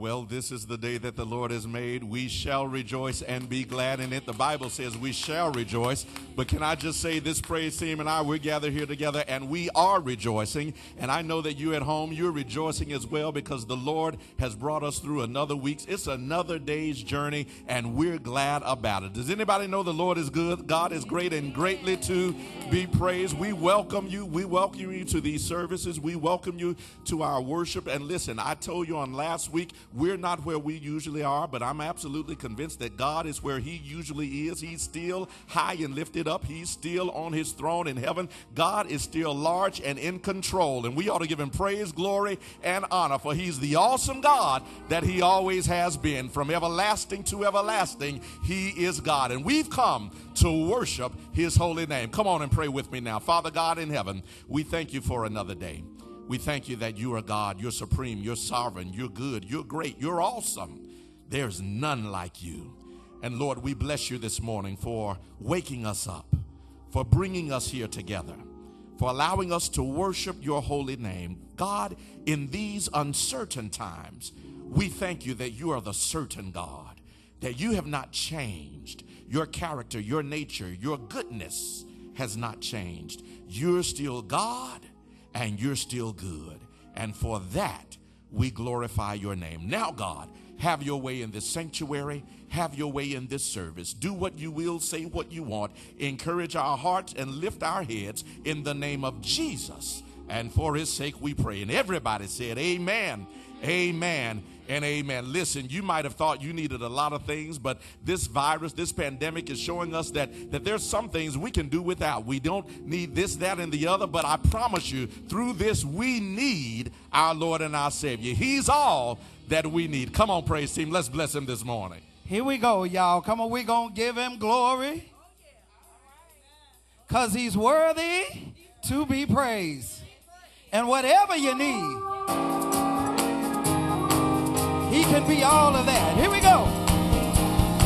Well, this is the day that the Lord has made. We shall rejoice and be glad in it. The Bible says we shall rejoice. But can I just say, this praise team and I, we're gathered here together and we are rejoicing. And I know that you at home, you're rejoicing as well because the Lord has brought us through another week. It's another day's journey and we're glad about it. Does anybody know the Lord is good? God is great and greatly to be praised. We welcome you. We welcome you to these services. We welcome you to our worship. And listen, I told you on last week, we're not where we usually are, but I'm absolutely convinced that God is where He usually is. He's still high and lifted up, He's still on His throne in heaven. God is still large and in control, and we ought to give Him praise, glory, and honor, for He's the awesome God that He always has been. From everlasting to everlasting, He is God. And we've come to worship His holy name. Come on and pray with me now. Father God in heaven, we thank you for another day. We thank you that you are God, you're supreme, you're sovereign, you're good, you're great, you're awesome. There's none like you. And Lord, we bless you this morning for waking us up, for bringing us here together, for allowing us to worship your holy name. God, in these uncertain times, we thank you that you are the certain God, that you have not changed. Your character, your nature, your goodness has not changed. You're still God and you're still good. And for that, we glorify your name. Now, God, have your way in this sanctuary. Have your way in this service. Do what you will, say what you want. Encourage our hearts and lift our heads in the name of Jesus. And for his sake, we pray. And everybody said, Amen, Amen, and amen. Listen, you might have thought you needed a lot of things, but this virus, this pandemic is showing us that, that there's some things we can do without. We don't need this, that, and the other, but I promise you, through this, we need our Lord and our Savior. He's all that we need. Come on, praise team. Let's bless him this morning. Here we go, y'all. Come on, we're going to give him glory because he's worthy to be praised. And whatever you need, he can be all of that. Here we go.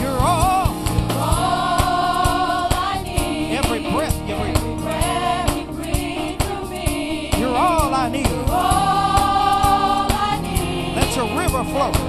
You're all. All I need. Every breath you breathe. Every breath you breathe through me. You're all I need. All I need. Let your river flow.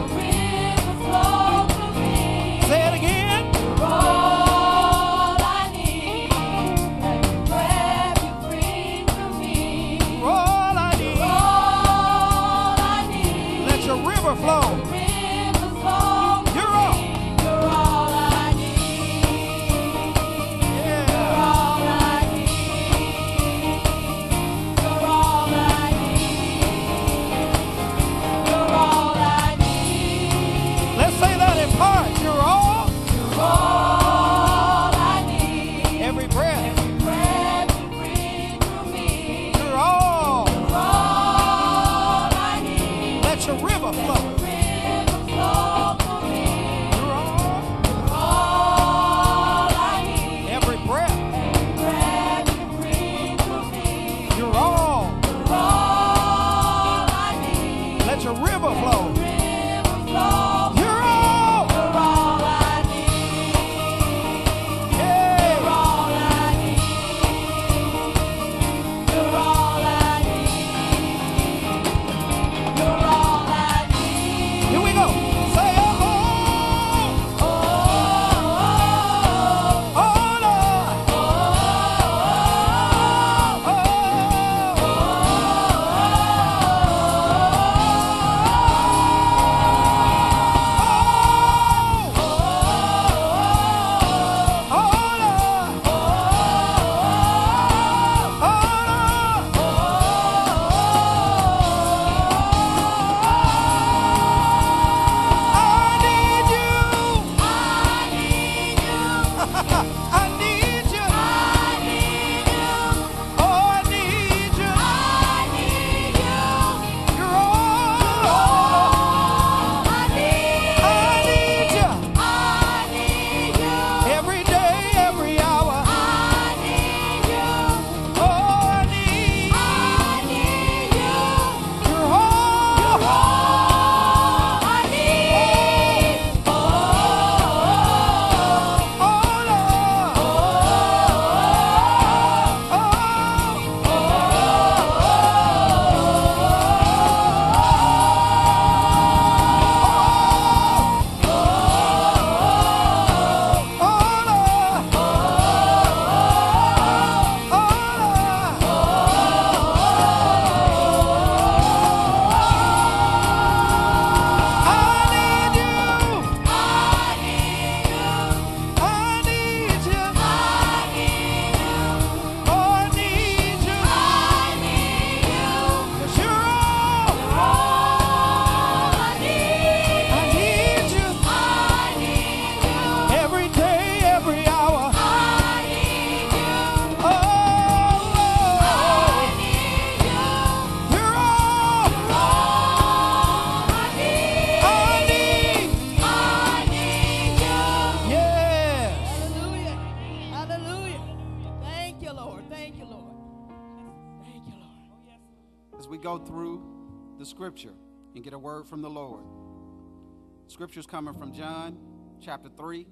Scripture's coming from John chapter 3,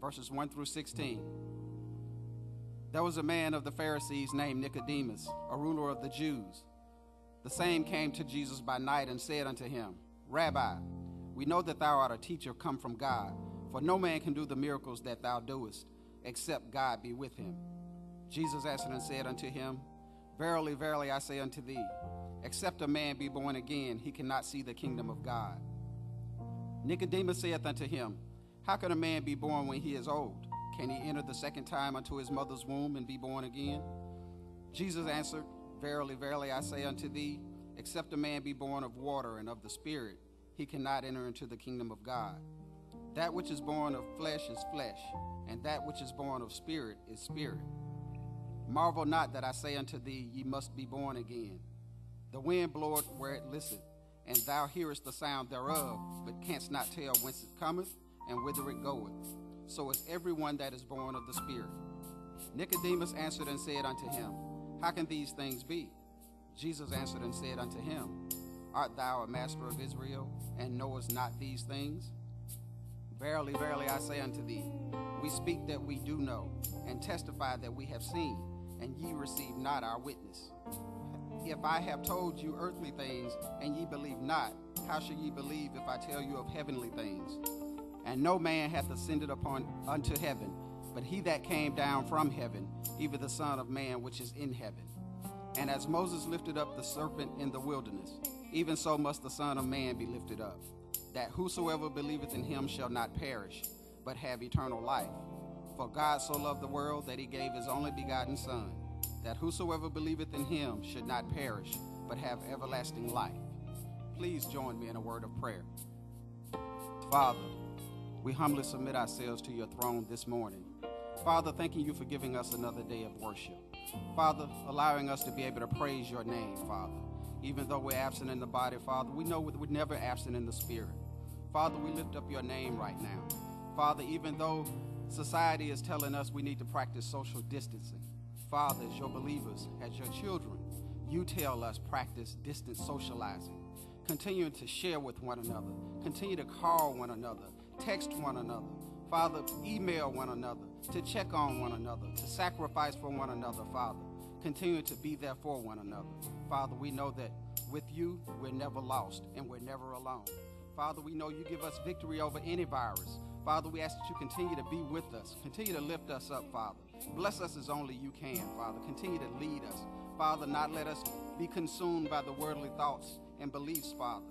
verses 1 through 16. There was a man of the Pharisees named Nicodemus, a ruler of the Jews. The same came to Jesus by night and said unto him, Rabbi, we know that thou art a teacher come from God, for no man can do the miracles that thou doest, except God be with him. Jesus answered and said unto him, Verily, verily, I say unto thee, except a man be born again, he cannot see the kingdom of God. Nicodemus saith unto him, How can a man be born when he is old? Can he enter the second time unto his mother's womb and be born again? Jesus answered, Verily, verily, I say unto thee, except a man be born of water and of the Spirit, he cannot enter into the kingdom of God. That which is born of flesh is flesh, and that which is born of spirit is spirit. Marvel not that I say unto thee, Ye must be born again. The wind bloweth where it listeth, and thou hearest the sound thereof, but canst not tell whence it cometh and whither it goeth. So is everyone that is born of the Spirit. Nicodemus answered and said unto him, How can these things be? Jesus answered and said unto him, Art thou a master of Israel, and knowest not these things? Verily, verily, I say unto thee, we speak that we do know, and testify that we have seen, and ye receive not our witness. If I have told you earthly things, and ye believe not, how shall ye believe if I tell you of heavenly things? And no man hath ascended upon unto heaven, but he that came down from heaven, even the Son of Man which is in heaven. And as Moses lifted up the serpent in the wilderness, even so must the Son of Man be lifted up, that whosoever believeth in him shall not perish, but have eternal life. For God so loved the world that he gave his only begotten Son, that whosoever believeth in him should not perish, but have everlasting life. Please join me in a word of prayer. Father, we humbly submit ourselves to your throne this morning. Father, thanking you for giving us another day of worship. Father, allowing us to be able to praise your name, Father. Even though we're absent in the body, Father, we know we're never absent in the spirit. Father, we lift up your name right now. Father, even though society is telling us we need to practice social distancing, Father, as your believers, as your children, you tell us practice distant socializing, Continue to share with one another, continue to call one another, text one another, Father, email one another, to check on one another, to sacrifice for one another, Father. Continue to be there for one another. Father, we know that with you, we're never lost and we're never alone. Father, we know you give us victory over any virus. Father, we ask that you continue to be with us, continue to lift us up, Father. Bless us as only you can, Father. Continue to lead us. Father, not let us be consumed by the worldly thoughts and beliefs, Father.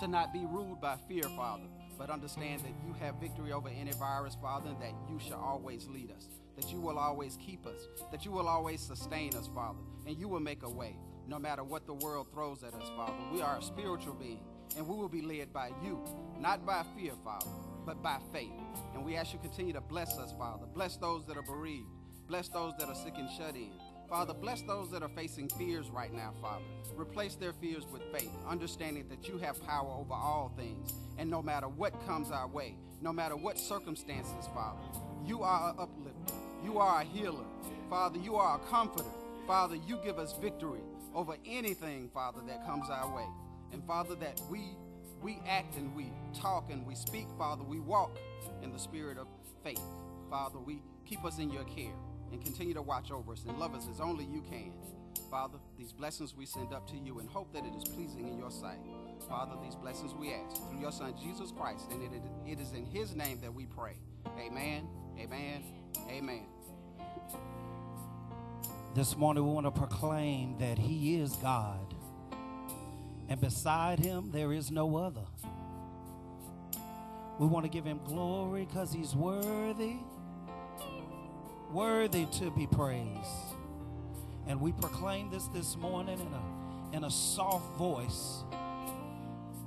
To not be ruled by fear, Father, but understand that you have victory over any virus, Father, and that you shall always lead us, that you will always keep us, that you will always sustain us, Father, and you will make a way no matter what the world throws at us, Father. We are a spiritual being, and we will be led by you, not by fear, Father, but by faith. And we ask you continue to bless us, Father. Bless those that are bereaved. Bless those that are sick and shut in. Father, bless those that are facing fears right now, Father. Replace their fears with faith, understanding that you have power over all things. And no matter what comes our way, no matter what circumstances, Father, you are an uplifter. You are a healer. Father, you are a comforter. Father, you give us victory over anything, Father, that comes our way. And Father, that we we act and we talk and we speak, Father, we walk in the spirit of faith. Father, we keep us in your care and continue to watch over us and love us as only you can. Father, these blessings we send up to you and hope that it is pleasing in your sight. Father, these blessings we ask through your Son, Jesus Christ, and it, it is in his name that we pray. Amen, amen, amen. This morning, we want to proclaim that He is God, and beside Him, there is no other. We want to give Him glory because He's worthy, worthy to be praised. And we proclaim this this morning in a, in a soft voice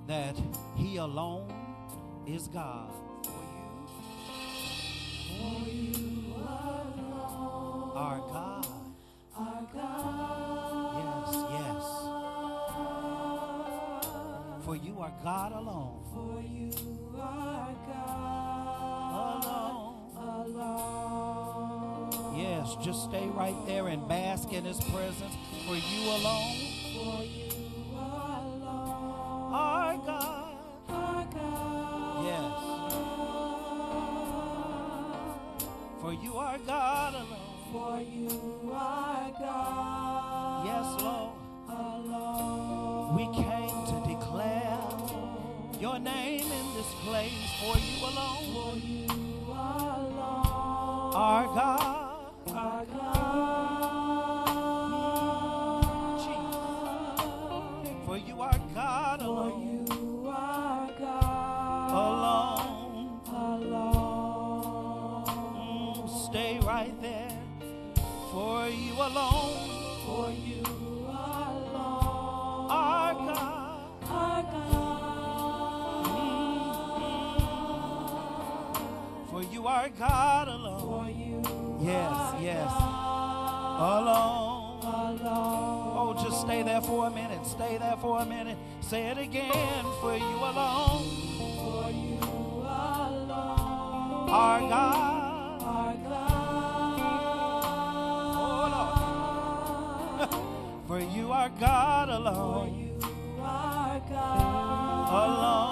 that He alone is God. For you are God. Yes, For you are God alone. For you are God Alone. alone. Yes. just stay right there and bask in his presence. For you alone For you alone are God. are God. Yes. For you are God alone. For you are God Yes, Lord. alone. We declare your name in this place. For you alone For you alone are God. Are God alone. For you Yes, yes. Alone. alone. Oh, just stay there for a minute. Stay there for a minute. Say it again. For you alone For you alone are God. are God. Oh, Lord. For you are God For alone. you are God Alone.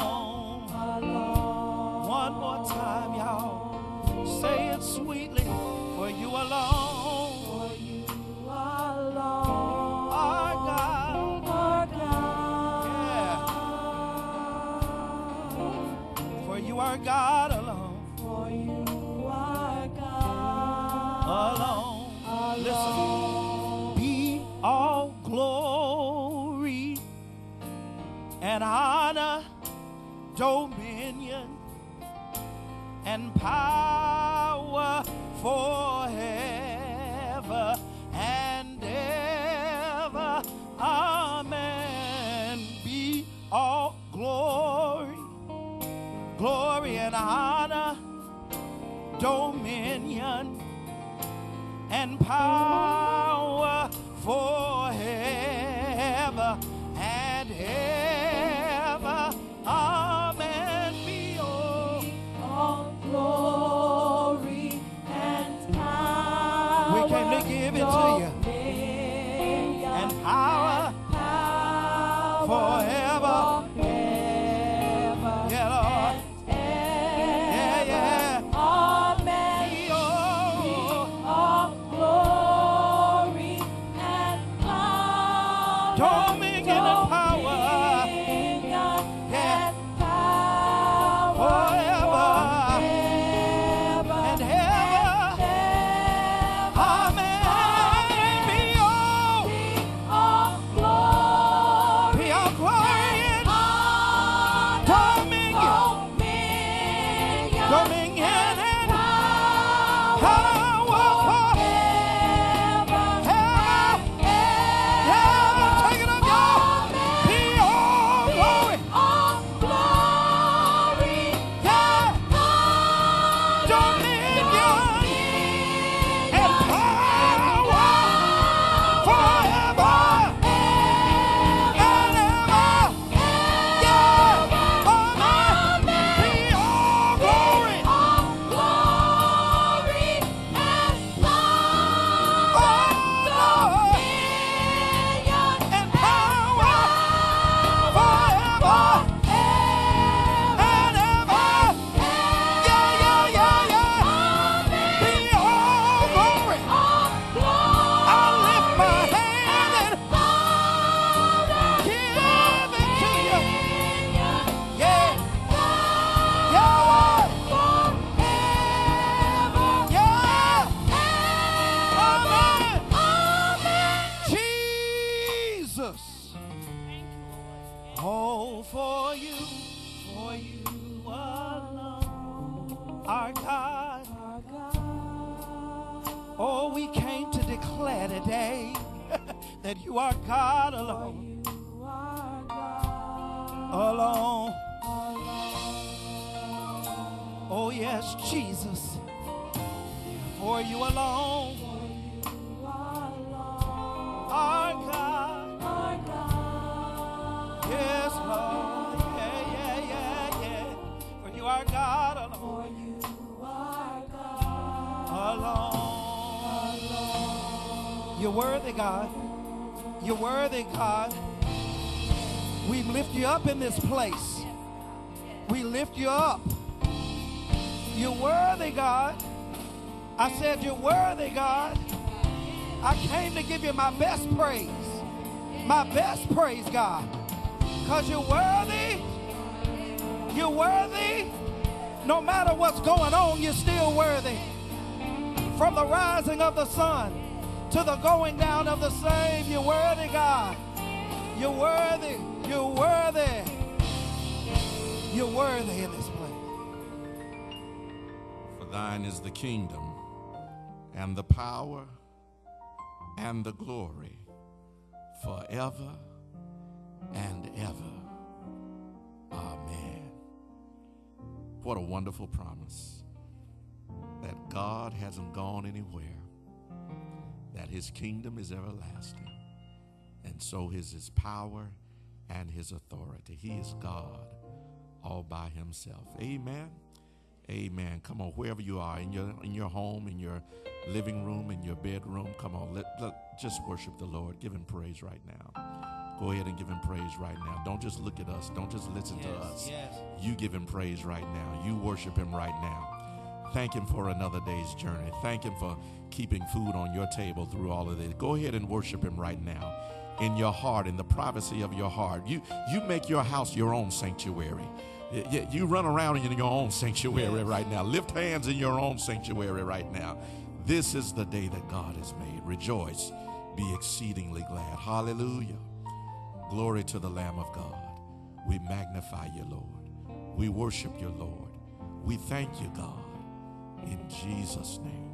Power forever and ever. Amen. Be all glory, glory and honor, dominion and power Oh, yes, Jesus. For you alone, our God. Yes, Lord. Yeah, yeah, yeah, yeah. For you are God alone. Alone. You're worthy, God. You're worthy, God. We lift you up in this place. We lift you up. You're worthy, God. I said, You're worthy, God. I came to give you my best praise. My best praise, God. Because you're worthy. You're worthy. No matter what's going on, you're still worthy. From the rising of the sun to the going down of the same, you're worthy, God. You're worthy. You're worthy. You're worthy in this thine is the kingdom and the power and the glory forever and ever. Amen. What a wonderful promise that God hasn't gone anywhere, that his kingdom is everlasting, and so is his power and his authority. He is God all by himself. Amen. Amen. Come on, wherever you are, in your in your home, in your living room, in your bedroom, come on, let, let just worship the Lord. Give him praise right now. Go ahead and give him praise right now. Don't just look at us. Don't just listen to us. yes. You give him praise right now. You worship him right now. Thank him for another day's journey. Thank him for keeping food on your table through all of this. Go ahead and worship him right now. In your heart, in the privacy of your heart. You you make your house your own sanctuary. Y- y- You run around in your own sanctuary right now. Lift hands in your own sanctuary right now. This is the day that God has made. Rejoice. Be exceedingly glad. Hallelujah. Glory to the Lamb of God. We magnify you, Lord. We worship you, Lord. We thank you, God. In Jesus' name.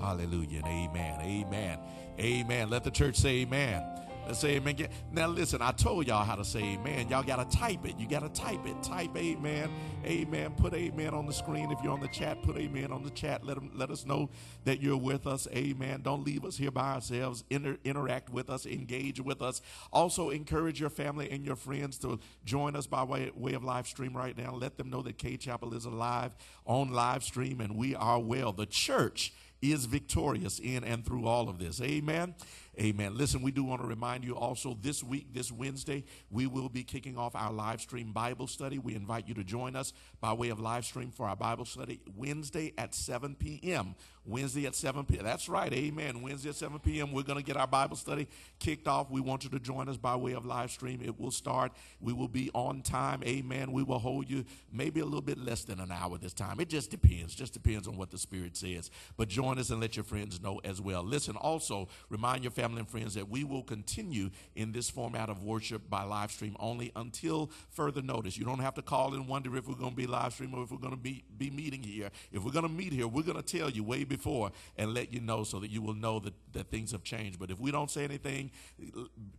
Hallelujah and amen. Amen. Amen. Let the church say amen. Let's say amen. Now listen, I told y'all how to say amen. Y'all got to type it. You got to type it. Type amen. Amen. Put amen on the screen. If you're on the chat, put amen on the chat. Let, 'em- let us know that you're with us. Amen. Don't leave us here by ourselves. Inter- interact with us. Engage with us. Also, encourage your family and your friends to join us by way, way of live stream right now. Let them know that Cade Chapel is alive on live stream and we are well. The church is victorious in and through all of this. Amen. Amen. Listen, we do want to remind you also this week, this Wednesday, we will be kicking off our live stream Bible study. We invite you to join us by way of live stream for our Bible study Wednesday at 7 p.m. Wednesday at 7 p.m. That's right. Amen. Wednesday at 7 p.m. We're going to get our Bible study kicked off. We want you to join us by way of live stream. It will start. We will be on time. Amen. We will hold you maybe a little bit less than an hour this time. It just depends. Just depends on what the Spirit says. But join us and let your friends know as well. Listen, also remind your family and friends that we will continue in this format of worship by live stream only until further notice. You don't have to call and wonder if we're going to be live stream or if we're going to be, be meeting here. If we're going to meet here, we're going to tell you way before and let you know so that you will know that, that things have changed. But if we don't say anything,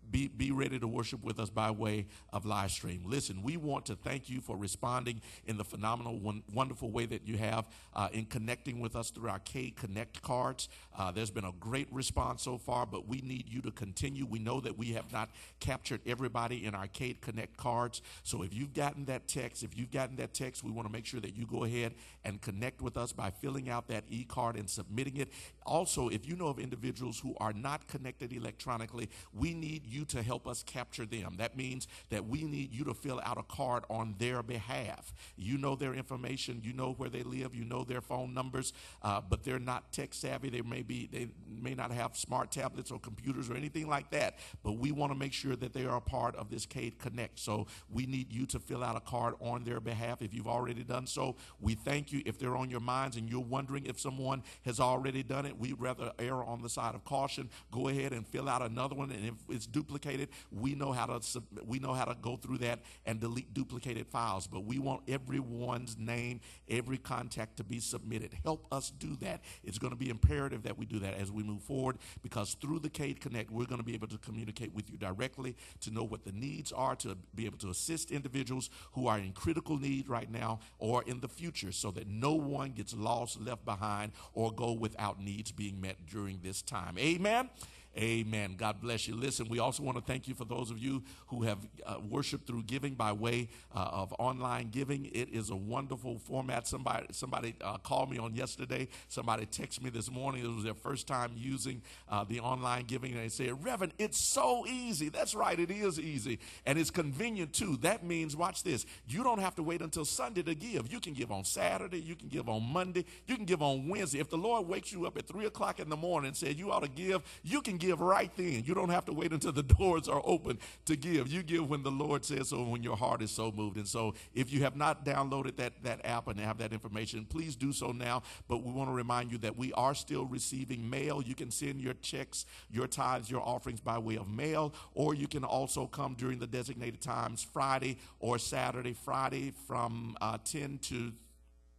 be, be ready to worship with us by way of live stream. Listen, we want to thank you for responding in the phenomenal, won- wonderful way that you have uh, in connecting with us through our Cade Connect cards. Uh, there's been a great response so far, but we need you to continue. We know that we have not captured everybody in our Cade Connect cards. So if you've gotten that text, if you've gotten that text, we want to make sure that you go ahead and connect with us by filling out that e card and submitting it. Also, if you know of individuals who are not connected electronically, we need you to help us capture them. That means that we need you to fill out a card on their behalf. You know their information, you know where they live, you know their phone numbers, uh, but they're not tech savvy. They may be, they may not have smart tablets or computers or anything like that. But we want to make sure that they are a part of this Cade Connect. So we need you to fill out a card on their behalf. If you've already done so, we thank you. If they're on your minds and you're wondering if someone has already done it, we'd rather err on the side of caution. Go ahead and fill out another one, and if it's duplicated, we know how to we know how to go through that and delete duplicated files. But we want everyone's name, every contact to be submitted. Help us do that. It's going to be imperative that we do that as we move forward because through the Cade Connect, we're going to be able to communicate with you directly to know what the needs are, to be able to assist individuals who are in critical need right now or in the future so that no one gets lost, left behind, or go without needs being met during this time. Amen. Amen. God bless you. Listen, we also want to thank you for those of you who have uh, worshiped through giving by way uh, of online giving. It is a wonderful format. Somebody somebody uh, called me on yesterday. Somebody texted me this morning. It was their first time using uh, the online giving, and they said, "Reverend, it's so easy." That's right, it is easy, and it's convenient too. That means, watch this: you don't have to wait until Sunday to give. You can give on Saturday. You can give on Monday. You can give on Wednesday. If the Lord wakes you up at three o'clock in the morning and says you ought to give, you can give right then. You don't have to wait until the doors are open to give. You give when the Lord says so, when your heart is so moved. And so, if you have not downloaded that, that app and have that information, please do so now. But we want to remind you that we are still receiving mail. You can send your checks, your tithes, your offerings by way of mail, or you can also come during the designated times, Friday or Saturday. Friday from uh, 10 to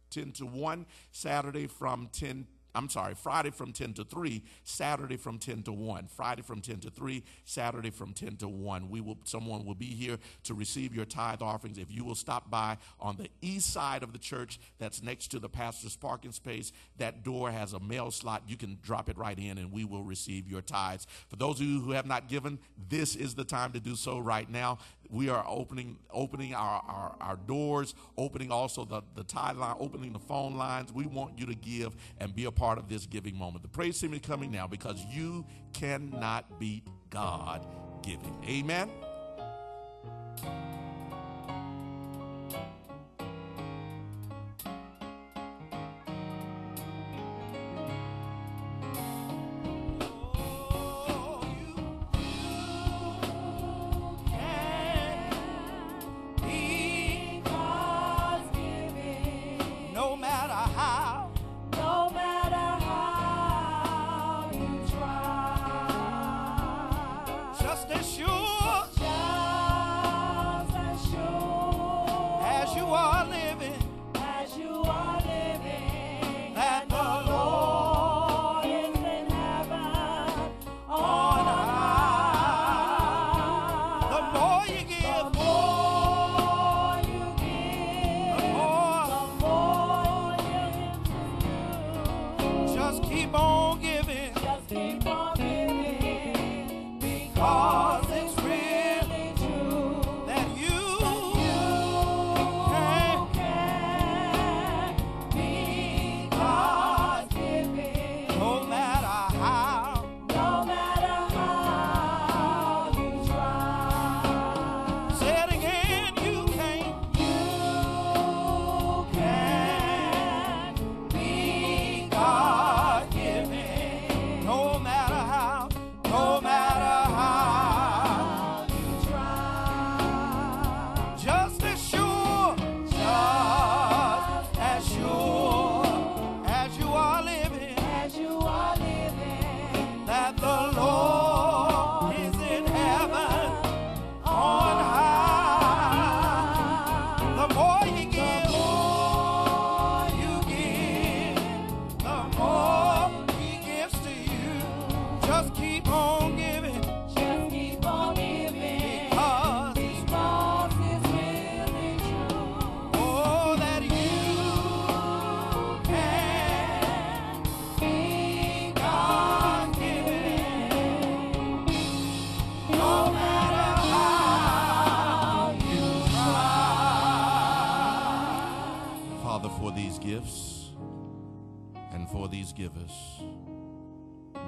10 to 1, Saturday from 10 I'm sorry, Friday from 10 to 3, Saturday from 10 to 1. Friday from 10 to 3, Saturday from 10 to 1. We will someone will be here to receive your tithe offerings. If you will stop by on the east side of the church that's next to the pastor's parking space, that door has a mail slot. You can drop it right in and we will receive your tithes. For those of you who have not given, this is the time to do so right now we are opening opening our, our, our, doors, opening also the, the tithe line, opening the phone lines. We want you to give and be a part of this giving moment. The praise team is coming now because you cannot beat God giving. Amen.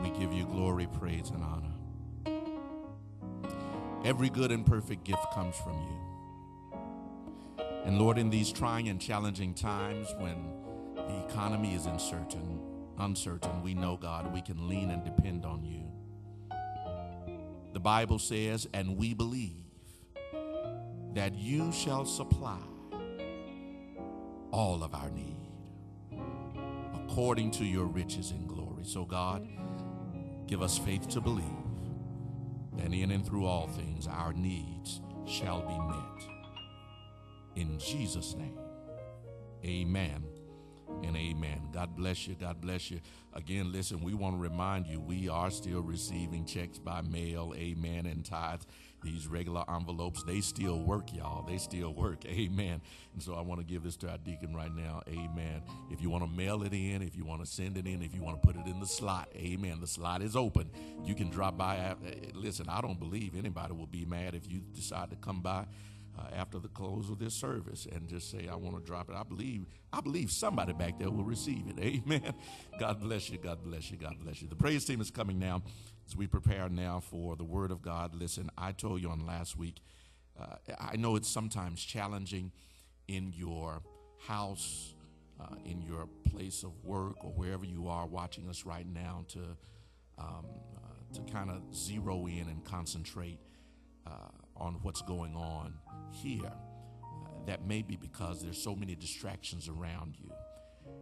We give you glory, praise, and honor. Every good and perfect gift comes from you. And Lord, in these trying and challenging times when the economy is uncertain, uncertain, we know, God, we can lean and depend on you. The Bible says, and we believe that you shall supply all of our need according to your riches and glory. So, God, give us faith to believe that in and through all things our needs shall be met. In Jesus' name, amen and amen. God bless you. God bless you. Again, listen, we want to remind you we are still receiving checks by mail, amen, and tithes. These regular envelopes, they still work, y'all. They still work, amen. And so I want to give this to our deacon right now, amen. If you want to mail it in, if you want to send it in, if you want to put it in the slot, amen. The slot is open. You can drop by. eh, Listen, I don't believe anybody will be mad if you decide to come by uh, after the close of this service and just say, I want to drop it. I believe, I believe somebody back there will receive it. Amen. God bless you. God bless you. God bless you. The praise team is coming now as we prepare now for the word of God. Listen, I told you on last week, uh, I know it's sometimes challenging in your house, uh, in your place of work, or wherever you are watching us right now to, um, uh, to kind of zero in and concentrate uh, on what's going on here. Uh, that may be because there's so many distractions around you.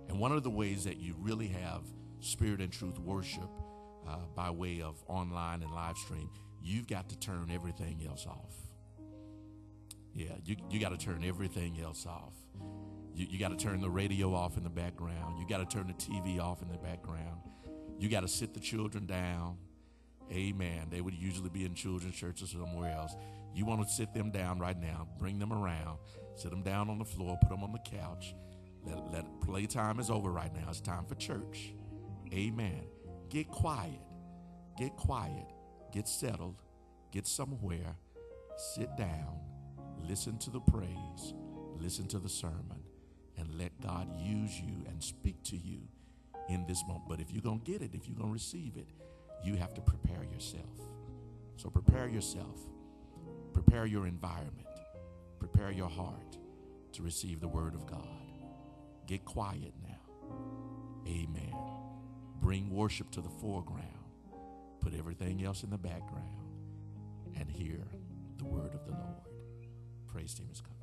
And one of the ways that you really have spirit and truth worship uh, by way of online and live stream, you've got to turn everything else off. Yeah, you, you got to turn everything else off. You, you got to turn the radio off in the background. You got to turn the TV off in the background. You got to sit the children down. Amen. They would usually be in children's churches somewhere else. You want to sit them down right now, bring them around, sit them down on the floor, put them on the couch. Let, let playtime is over right now. It's time for church. Amen. Get quiet. Get quiet. Get settled. Get somewhere. Sit down. Listen to the praise. Listen to the sermon. And let God use you and speak to you in this moment. But if you're going to get it, if you're going to receive it, you have to prepare yourself. So prepare yourself. Prepare your environment. Prepare your heart to receive the word of God. Get quiet now. Amen. Bring worship to the foreground. Put everything else in the background and hear the word of the Lord. Praise team is coming.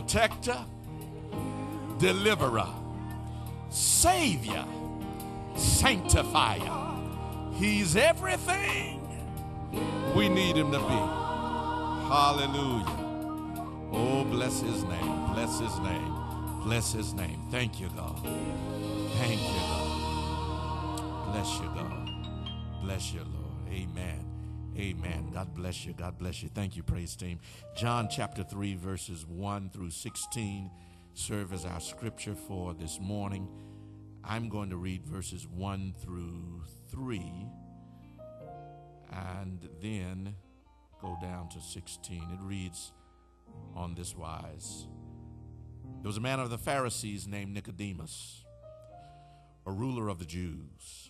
Protector, deliverer, savior, sanctifier. He's everything we need him to be. Hallelujah. Oh, bless his name. Bless his name. Bless his name. Thank you, God. Thank you, God. Bless you, God. Bless you, Lord. Amen. Amen. God bless you. God bless you. Thank you, praise team. John chapter 3, verses 1 through 16 serve as our scripture for this morning. I'm going to read verses 1 through 3 and then go down to 16. It reads on this wise There was a man of the Pharisees named Nicodemus, a ruler of the Jews.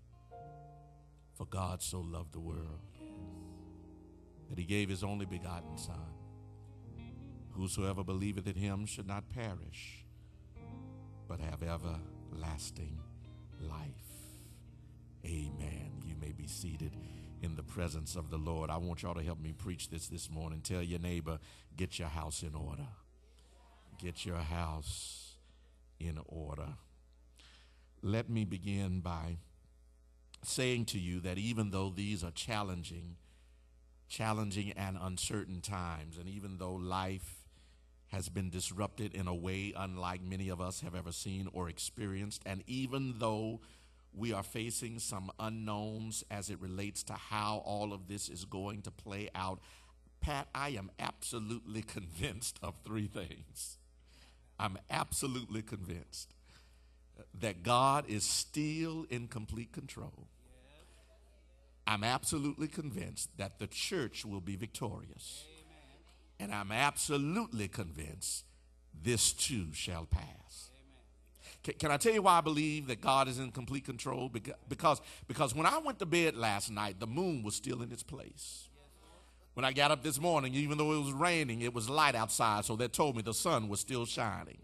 For God so loved the world that he gave his only begotten Son. Whosoever believeth in him should not perish, but have everlasting life. Amen. You may be seated in the presence of the Lord. I want y'all to help me preach this this morning. Tell your neighbor, get your house in order. Get your house in order. Let me begin by saying to you that even though these are challenging, challenging and uncertain times, and even though life has been disrupted in a way unlike many of us have ever seen or experienced, and even though we are facing some unknowns as it relates to how all of this is going to play out. Pat, I am absolutely convinced of three things. I'm absolutely convinced that God is still in complete control. I'm absolutely convinced that the church will be victorious. And I'm absolutely convinced this too shall pass. Can, can I tell you why I believe that God is in complete control? Beca- Because, because when I went to bed last night, the moon was still in its place. When I got up this morning, even though it was raining, it was light outside, so that told me the sun was still shining.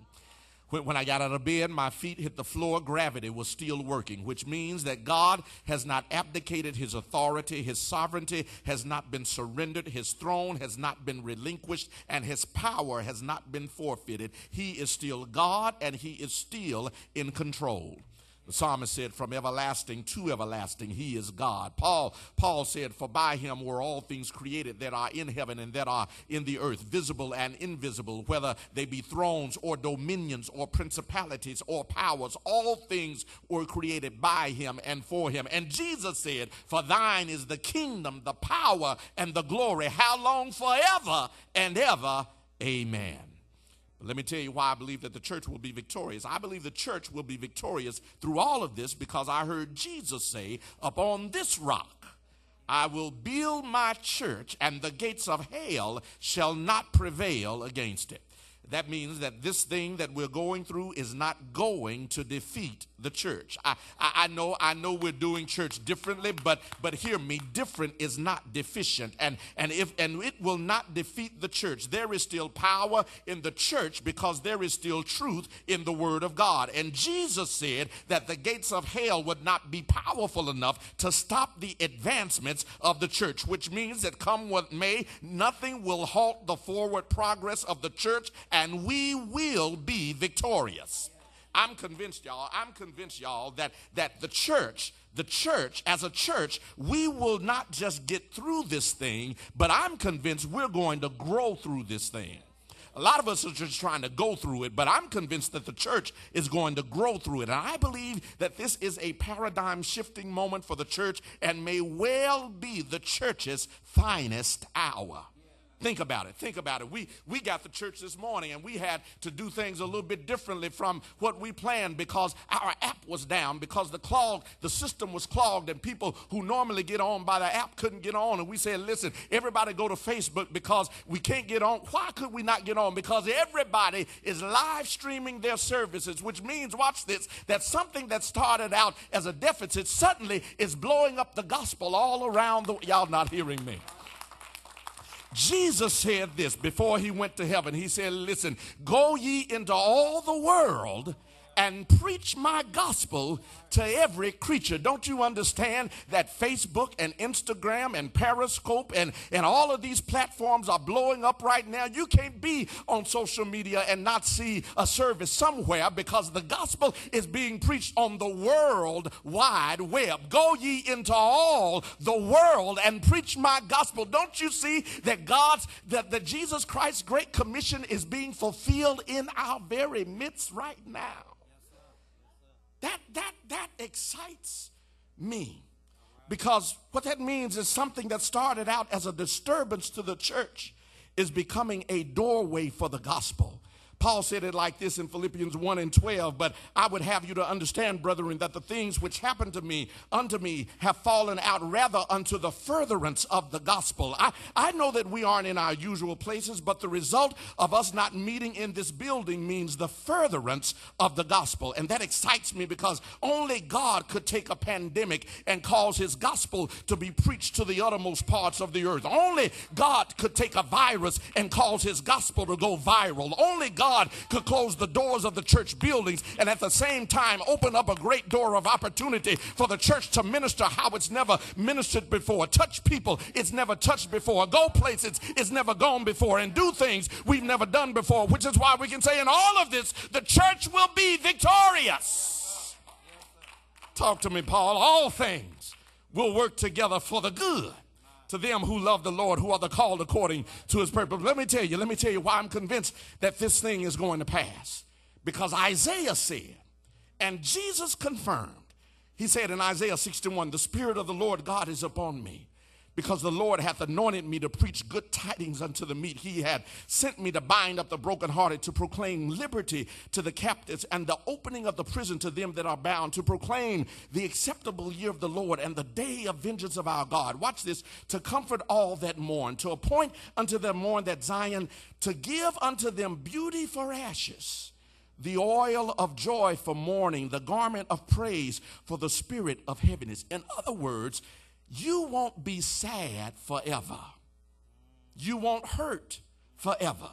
When, I got out of bed, my feet hit the floor, gravity was still working, which means that God has not abdicated his authority, his sovereignty has not been surrendered, his throne has not been relinquished, and his power has not been forfeited. He is still God and he is still in control. The psalmist said, From everlasting to everlasting, he is God. Paul, Paul said, For by him were all things created that are in heaven and that are in the earth, visible and invisible, whether they be thrones or dominions or principalities or powers. All things were created by him and for him. And Jesus said, For thine is the kingdom, the power, and the glory. How long? Forever and ever. Amen. But let me tell you why I believe that the church will be victorious. I believe the church will be victorious through all of this because I heard Jesus say, Upon this rock I will build my church, and the gates of hell shall not prevail against it. That means that this thing that we're going through is not going to defeat the church. I, I, I, know I know we're doing church differently, but but hear me, different is not deficient. And and if and it will not defeat the church. There is still power in the church because there is still truth in the word of God. And Jesus said that the gates of hell would not be powerful enough to stop the advancements of the church, which means that come what may, nothing will halt the forward progress of the church and we will be victorious. I'm convinced, y'all, I'm convinced, y'all, that, that the church, the church, as a church, we will not just get through this thing, but I'm convinced we're going to grow through this thing. A lot of us are just trying to go through it, but I'm convinced that the church is going to grow through it. And I believe that this is a paradigm shifting moment for the church and may well be the church's finest hour. Think about it. Think about it. We we got the church this morning and we had to do things a little bit differently from what we planned because our app was down because the clog the system was clogged and people who normally get on by the app couldn't get on and we said, "Listen, everybody go to Facebook because we can't get on." Why could we not get on? Because everybody is live streaming their services, which means watch this, that something that started out as a deficit suddenly is blowing up the gospel all around the y'all not hearing me. Jesus said this before he went to heaven. He said, Listen, go ye into all the world and preach my gospel to every creature. Don't you understand that Facebook and Instagram and Periscope and, and all of these platforms are blowing up right now? You can't be on social media and not see a service somewhere because the gospel is being preached on the world wide web. Go ye into all the world and preach my gospel. Don't you see that God's, that, the Jesus Christ's great commission is being fulfilled in our very midst right now? That, that, that excites me. Because what that means is something that started out as a disturbance to the church is becoming a doorway for the gospel. Paul said it like this in Philippians 1 and 12, but I would have you to understand, brethren, that the things which happened to me, unto me, have fallen out rather unto the furtherance of the gospel. I, I know that we aren't in our usual places, but the result of us not meeting in this building means the furtherance of the gospel. And that excites me because only God could take a pandemic and cause his gospel to be preached to the uttermost parts of the earth. Only God could take a virus and cause his gospel to go viral. Only God could close the doors of the church buildings and at the same time open up a great door of opportunity for the church to minister how it's never ministered before, touch people it's never touched before, go places it's never gone before, and do things we've never done before, which is why we can say in all of this, the church will be victorious. Talk to me, Paul. All things will work together for the good to them who love the Lord, who are the called according to his purpose. Let me tell you, let me tell you why I'm convinced that this thing is going to pass. Because Isaiah said, and Jesus confirmed, he said in Isaiah 61, the Spirit of the Lord God is upon me because the Lord hath anointed me to preach good tidings unto the meek. He had sent me to bind up the brokenhearted, to proclaim liberty to the captives, and the opening of the prison to them that are bound, to proclaim the acceptable year of the Lord and the day of vengeance of our God. Watch this to comfort all that mourn, to appoint unto them mourn that Zion, to give unto them beauty for ashes the oil of joy for mourning, the garment of praise for the spirit of heaviness. In other words, you won't be sad forever. You won't hurt forever.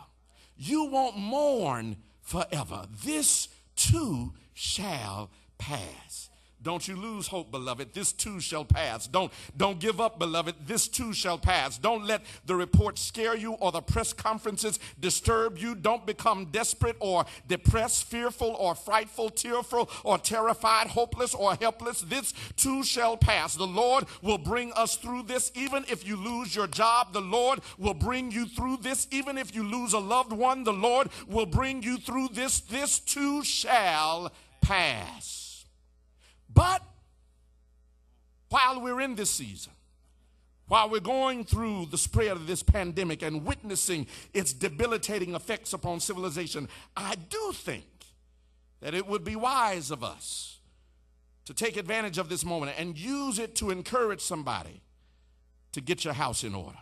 You won't mourn forever. This too shall pass. Don't you lose hope, beloved. This too shall pass. Don't, don't give up, beloved. This too shall pass. Don't let the reports scare you or the press conferences disturb you. Don't become desperate or depressed, fearful or frightful, tearful or terrified, hopeless or helpless. This too shall pass. The Lord will bring us through this. Even if you lose your job, the Lord will bring you through this. Even if you lose a loved one, the Lord will bring you through this. This too shall pass. But while we're in this season, while we're going through the spread of this pandemic and witnessing its debilitating effects upon civilization, I do think that it would be wise of us to take advantage of this moment and use it to encourage somebody to get your house in order.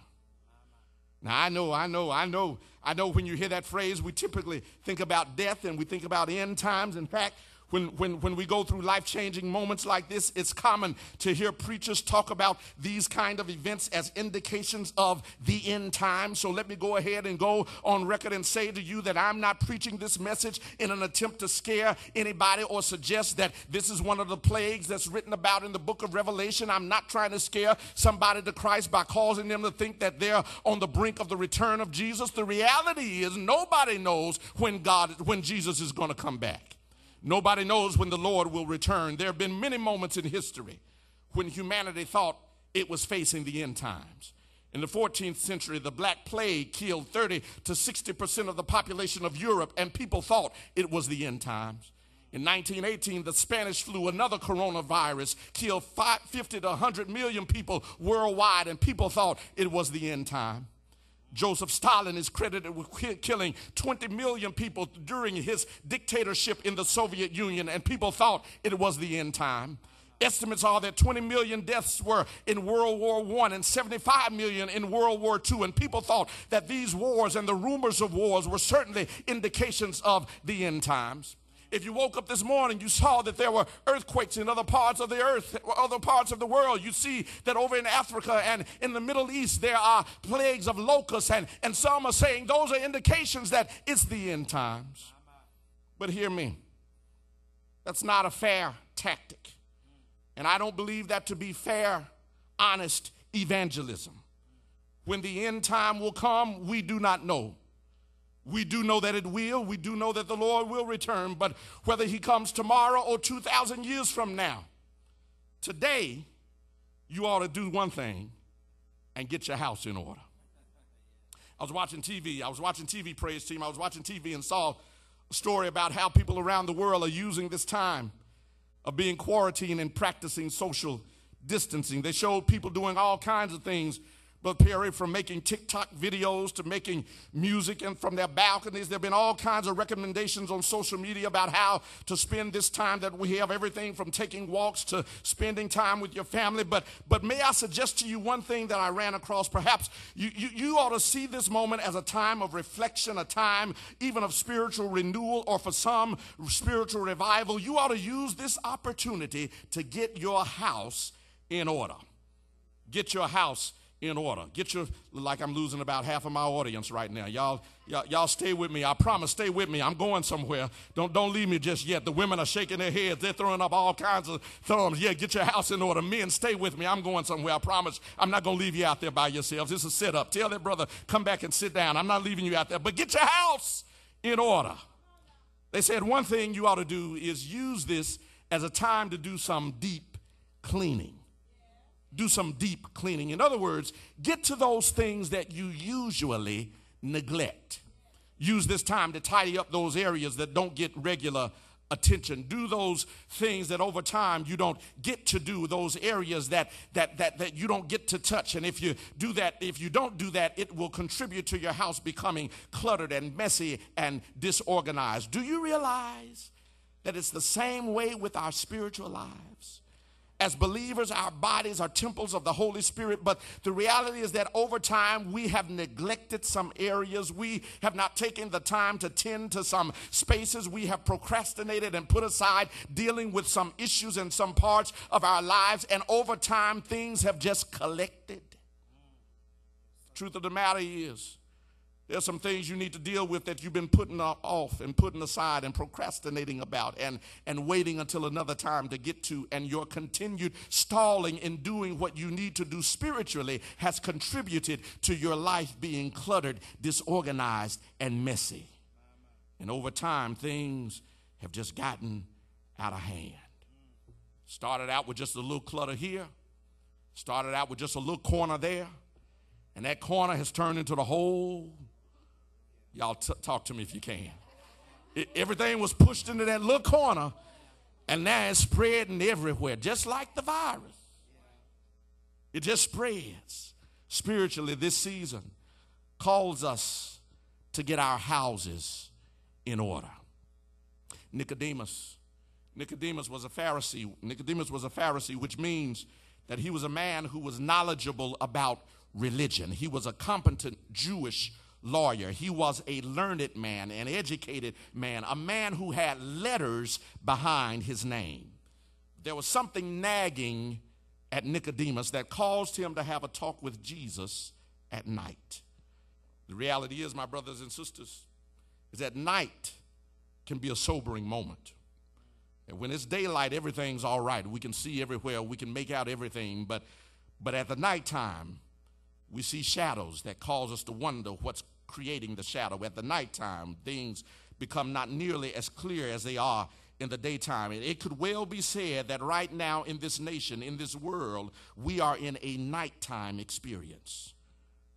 Now, I know, I know, I know, I know when you hear that phrase, we typically think about death and we think about end times. In fact, when, when, when we go through life changing moments like this, it's common to hear preachers talk about these kind of events as indications of the end time. So let me go ahead and go on record and say to you that I'm not preaching this message in an attempt to scare anybody or suggest that this is one of the plagues that's written about in the book of Revelation. I'm not trying to scare somebody to Christ by causing them to think that they're on the brink of the return of Jesus. The reality is nobody knows when God, when Jesus is going to come back. Nobody knows when the Lord will return. There have been many moments in history when humanity thought it was facing the end times. In the 14th century, the Black Plague killed 30 to 60% of the population of Europe, and people thought it was the end times. In 1918, the Spanish flu, another coronavirus, killed 50 to 100 million people worldwide, and people thought it was the end time. Joseph Stalin is credited with ki- killing 20 million people during his dictatorship in the Soviet Union, and people thought it was the end time. Estimates are that 20 million deaths were in World War I and 75 million in World War II. And people thought that these wars and the rumors of wars were certainly indications of the end times. If you woke up this morning, you saw that there were earthquakes in other parts of the earth, other parts of the world. You see that over in Africa and in the Middle East, there are plagues of locusts, and, and some are saying those are indications that it's the end times. But hear me, that's not a fair tactic. And I don't believe that to be fair, honest evangelism. When the end time will come, we do not know. We do know that it will. We do know that the Lord will return. But whether he comes tomorrow or 2,000 years from now, today, you ought to do one thing and get your house in order. I was watching TV. I was watching TV, praise team. I was watching TV and saw a story about how people around the world are using this time of being quarantined and practicing social distancing. They showed people doing all kinds of things, Brother Perry, from making TikTok videos to making music and from their balconies. There have been all kinds of recommendations on social media about how to spend this time that we have, everything from taking walks to spending time with your family. But, but may I suggest to you one thing that I ran across? Perhaps you, you, you ought to see this moment as a time of reflection, a time even of spiritual renewal, or for some, spiritual revival. You ought to use this opportunity to get your house in order. Get your house in order. Get your like I'm losing about half of my audience right now. Y'all, y'all, y'all stay with me. I promise, stay with me. I'm going somewhere. Don't don't leave me just yet. The women are shaking their heads. They're throwing up all kinds of thumbs. Yeah, get your house in order. Men, stay with me. I'm going somewhere. I promise. I'm not gonna leave you out there by yourselves. This is a sit up. Tell that brother, come back and sit down. I'm not leaving you out there. But get your house in order. They said one thing you ought to do is use this as a time to do some deep cleaning do some deep cleaning. In other words, get to those things that you usually neglect. Use this time to tidy up those areas that don't get regular attention. Do those things that over time you don't get to do, those areas that, that, that, that you don't get to touch. And if you do that, if you don't do that, it will contribute to your house becoming cluttered and messy and disorganized. Do you realize that it's the same way with our spiritual lives? As believers, our bodies are temples of the Holy Spirit, but the reality is that over time we have neglected some areas. We have not taken the time to tend to some spaces. We have procrastinated and put aside dealing with some issues in some parts of our lives, and over time things have just collected. Truth of the matter is, there's some things you need to deal with that you've been putting off and putting aside and procrastinating about and, and waiting until another time to get to. And your continued stalling in doing what you need to do spiritually has contributed to your life being cluttered, disorganized, and messy. And over time, things have just gotten out of hand. Started out with just a little clutter here, started out with just a little corner there, and that corner has turned into the whole Y'all t- talk to me if you can. It, everything was pushed into that little corner, and now it's spreading everywhere, just like the virus. It just spreads. Spiritually, this season calls us to get our houses in order. Nicodemus. Nicodemus was a Pharisee. Nicodemus was a Pharisee, which means that he was a man who was knowledgeable about religion. He was a competent Jewish lawyer. He was a learned man, an educated man, a man who had letters behind his name. There was something nagging at Nicodemus that caused him to have a talk with Jesus at night. The reality is, my brothers and sisters, is that night can be a sobering moment. And when it's daylight, everything's all right. We can see everywhere, we can make out everything, but but at the nighttime, we see shadows that cause us to wonder what's creating the shadow. At the nighttime, things become not nearly as clear as they are in the daytime. It could well be said that right now in this nation, in this world, we are in a nighttime experience.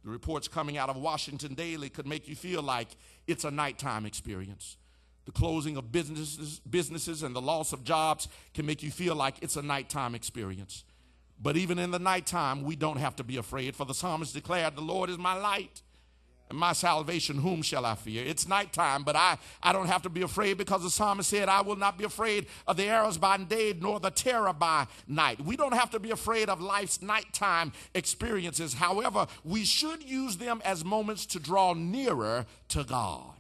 The reports coming out of Washington Daily could make you feel like it's a nighttime experience. The closing of businesses, businesses and the loss of jobs can make you feel like it's a nighttime experience. But even in the nighttime, we don't have to be afraid, for the psalmist declared, The Lord is my light my salvation, whom shall I fear? It's nighttime, but I, I don't have to be afraid because the psalmist said, I will not be afraid of the arrows by day nor the terror by night. We don't have to be afraid of life's nighttime experiences. However, we should use them as moments to draw nearer to God.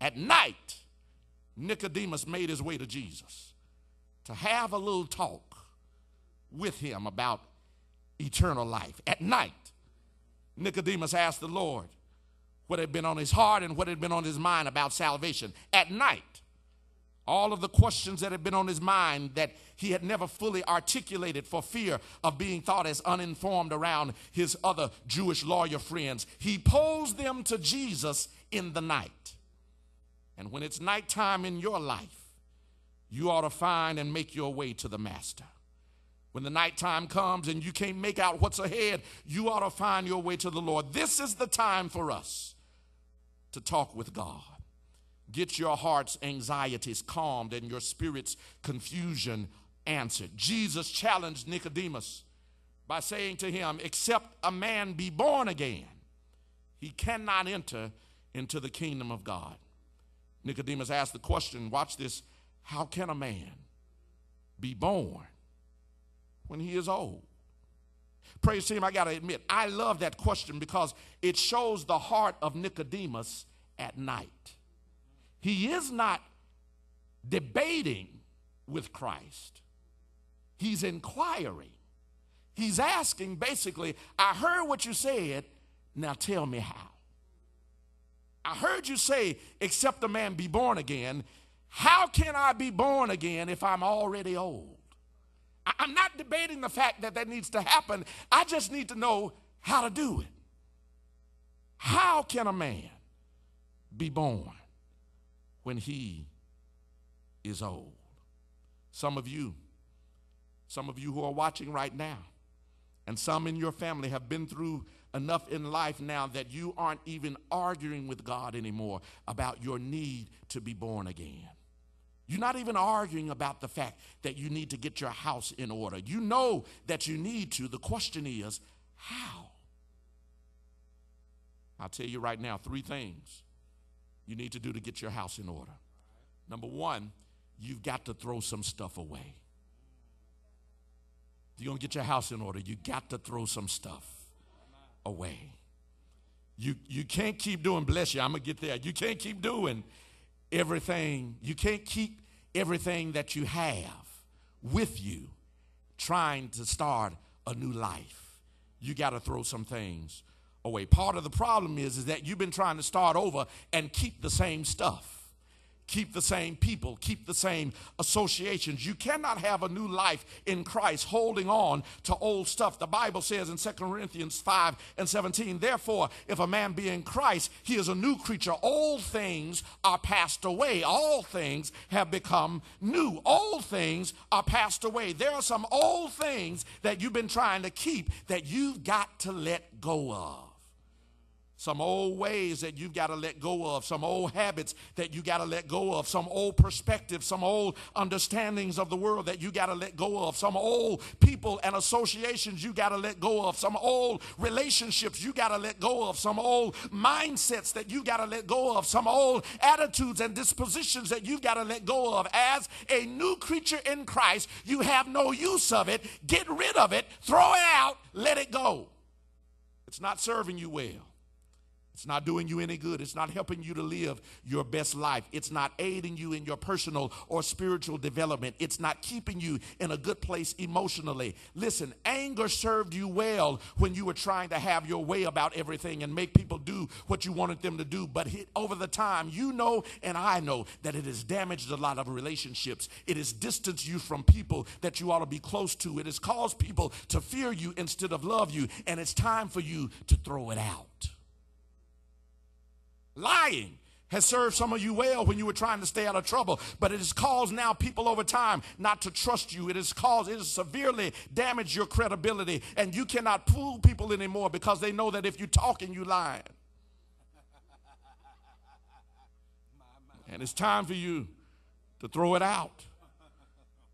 At night, Nicodemus made his way to Jesus to have a little talk with him about eternal life. At night, Nicodemus asked the Lord, what had been on his heart and what had been on his mind about salvation. At night, all of the questions that had been on his mind that he had never fully articulated for fear of being thought as uninformed around his other Jewish lawyer friends, he posed them to Jesus in the night. And when it's nighttime in your life, you ought to find and make your way to the Master. When the nighttime comes and you can't make out what's ahead, you ought to find your way to the Lord. This is the time for us to talk with God. Get your heart's anxieties calmed and your spirit's confusion answered. Jesus challenged Nicodemus by saying to him, Except a man be born again, he cannot enter into the kingdom of God. Nicodemus asked the question, watch this, how can a man be born when he is old? Praise him, I got to admit, I love that question because it shows the heart of Nicodemus at night. He is not debating with Christ, he's inquiring. He's asking basically, I heard what you said, now tell me how. I heard you say, except a man be born again. How can I be born again if I'm already old? I'm not debating the fact that that needs to happen. I just need to know how to do it. How can a man be born when he is old? Some of you, some of you who are watching right now, and some in your family have been through enough in life now that you aren't even arguing with God anymore about your need to be born again. You're not even arguing about the fact that you need to get your house in order. You know that you need to. The question is, how? I'll tell you right now three things you need to do to get your house in order. Number one, you've got to throw some stuff away. If you're going to get your house in order, you got to throw some stuff away. You, you can't keep doing, bless you, I'm going to get there. You can't keep doing everything, you can't keep everything that you have with you trying to start a new life. You got to throw some things away. Part of the problem is, is that you've been trying to start over and keep the same stuff keep the same people, keep the same associations. You cannot have a new life in Christ holding on to old stuff. The Bible says in 2 Corinthians 5 and 17, therefore, if a man be in Christ, he is a new creature. Old things are passed away, all things have become new. Old things are passed away. There are some old things that you've been trying to keep that you've got to let go of some old ways that you've got to let go of, some old habits that you got to let go of, some old perspectives, some old understandings of the world that you got to let go of, some old people and associations you got to let go of, some old relationships you got to let go of, some old mindsets that you got to let go of, some old attitudes and dispositions that you've got to let go of. As a new creature in Christ, you have no use of it. Get rid of it, throw it out, let it go. It's not serving you well. It's not doing you any good. It's not helping you to live your best life. It's not aiding you in your personal or spiritual development. It's not keeping you in a good place emotionally. Listen, anger served you well when you were trying to have your way about everything and make people do what you wanted them to do. But over the time, you know and I know that it has damaged a lot of relationships. It has distanced you from people that you ought to be close to. It has caused people to fear you instead of love you. And it's time for you to throw it out. Lying has served some of you well when you were trying to stay out of trouble, but it has caused now people over time not to trust you. It has caused, it has severely damaged your credibility, and you cannot fool people anymore because they know that if you talk and you lying. And it's time for you to throw it out.